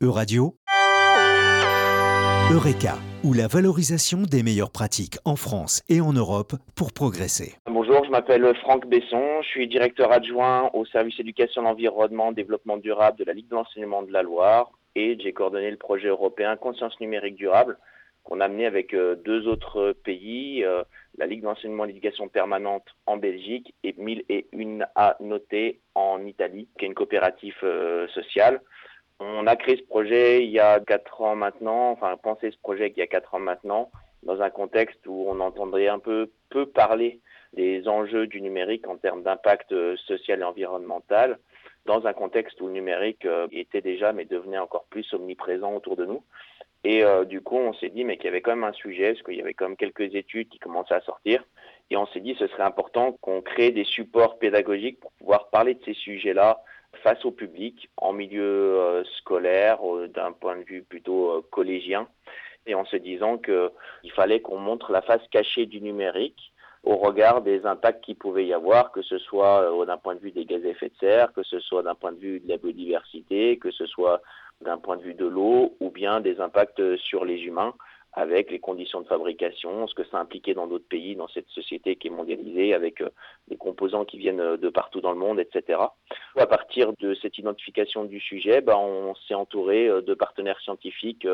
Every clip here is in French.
Euradio, Eureka, ou la valorisation des meilleures pratiques en France et en Europe pour progresser. Bonjour, je m'appelle Franck Besson, je suis directeur adjoint au service éducation, environnement, développement durable de la Ligue de l'enseignement de la Loire et j'ai coordonné le projet européen Conscience numérique durable qu'on a mené avec euh, deux autres pays, euh, la Ligue d'enseignement et d'éducation permanente en Belgique et 1001 A noté en Italie, qui est une coopérative euh, sociale. On a créé ce projet il y a quatre ans maintenant, enfin pensé ce projet il y a quatre ans maintenant, dans un contexte où on entendrait un peu peu parler des enjeux du numérique en termes d'impact euh, social et environnemental, dans un contexte où le numérique euh, était déjà, mais devenait encore plus omniprésent autour de nous. Et euh, du coup, on s'est dit, mais qu'il y avait quand même un sujet, parce qu'il y avait quand même quelques études qui commençaient à sortir. Et on s'est dit, ce serait important qu'on crée des supports pédagogiques pour pouvoir parler de ces sujets-là face au public en milieu euh, scolaire, euh, d'un point de vue plutôt euh, collégien, et en se disant qu'il fallait qu'on montre la face cachée du numérique au regard des impacts qu'il pouvait y avoir, que ce soit d'un point de vue des gaz à effet de serre, que ce soit d'un point de vue de la biodiversité, que ce soit d'un point de vue de l'eau, ou bien des impacts sur les humains avec les conditions de fabrication, ce que ça impliquait dans d'autres pays, dans cette société qui est mondialisée, avec composants qui viennent euh, de partout dans le monde, etc. À partir de cette identification du sujet, ben, on s'est entouré euh, de partenaires scientifiques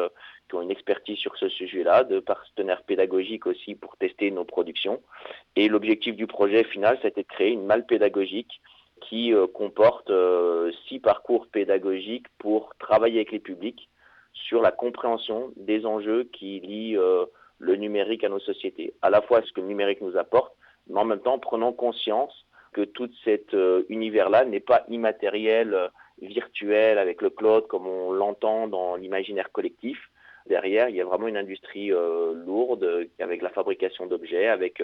qui ont une expertise sur ce sujet-là, de partenaires pédagogiques aussi pour tester nos productions. Et l'objectif du projet final, c'était de créer une malle pédagogique qui comporte six parcours pédagogiques pour travailler avec les publics sur la compréhension des enjeux qui lient euh, le numérique à nos sociétés. À la fois ce que le numérique nous apporte, mais en même temps prenant conscience que tout cet euh, univers-là n'est pas immatériel, euh, virtuel, avec le cloud comme on l'entend dans l'imaginaire collectif. Derrière, il y a vraiment une industrie lourde avec la fabrication d'objets, avec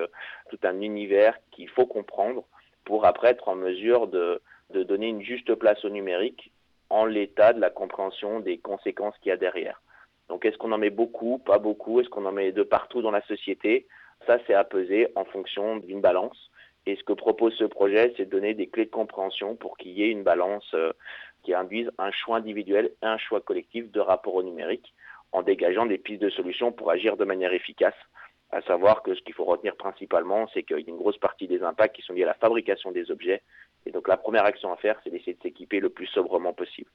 tout un univers qu'il faut comprendre pour après être en mesure de, de donner une juste place au numérique en l'état de la compréhension des conséquences qu'il y a derrière. Donc est-ce qu'on en met beaucoup, pas beaucoup, est-ce qu'on en met de partout dans la société? Ça, c'est à peser en fonction d'une balance. Et ce que propose ce projet, c'est de donner des clés de compréhension pour qu'il y ait une balance euh, qui induise un choix individuel et un choix collectif de rapport au numérique, en dégageant des pistes de solutions pour agir de manière efficace. À savoir que ce qu'il faut retenir principalement, c'est qu'il y a une grosse partie des impacts qui sont liés à la fabrication des objets et donc la première action à faire, c'est d'essayer de s'équiper le plus sobrement possible.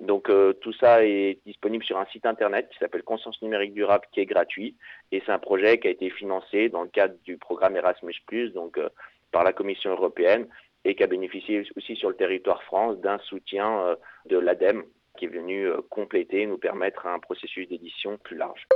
Donc euh, tout ça est disponible sur un site internet qui s'appelle Conscience numérique durable qui est gratuit et c'est un projet qui a été financé dans le cadre du programme Erasmus+, donc euh, par la Commission européenne et qui a bénéficié aussi sur le territoire France d'un soutien euh, de l'ADEME qui est venu compléter, nous permettre un processus d'édition plus large.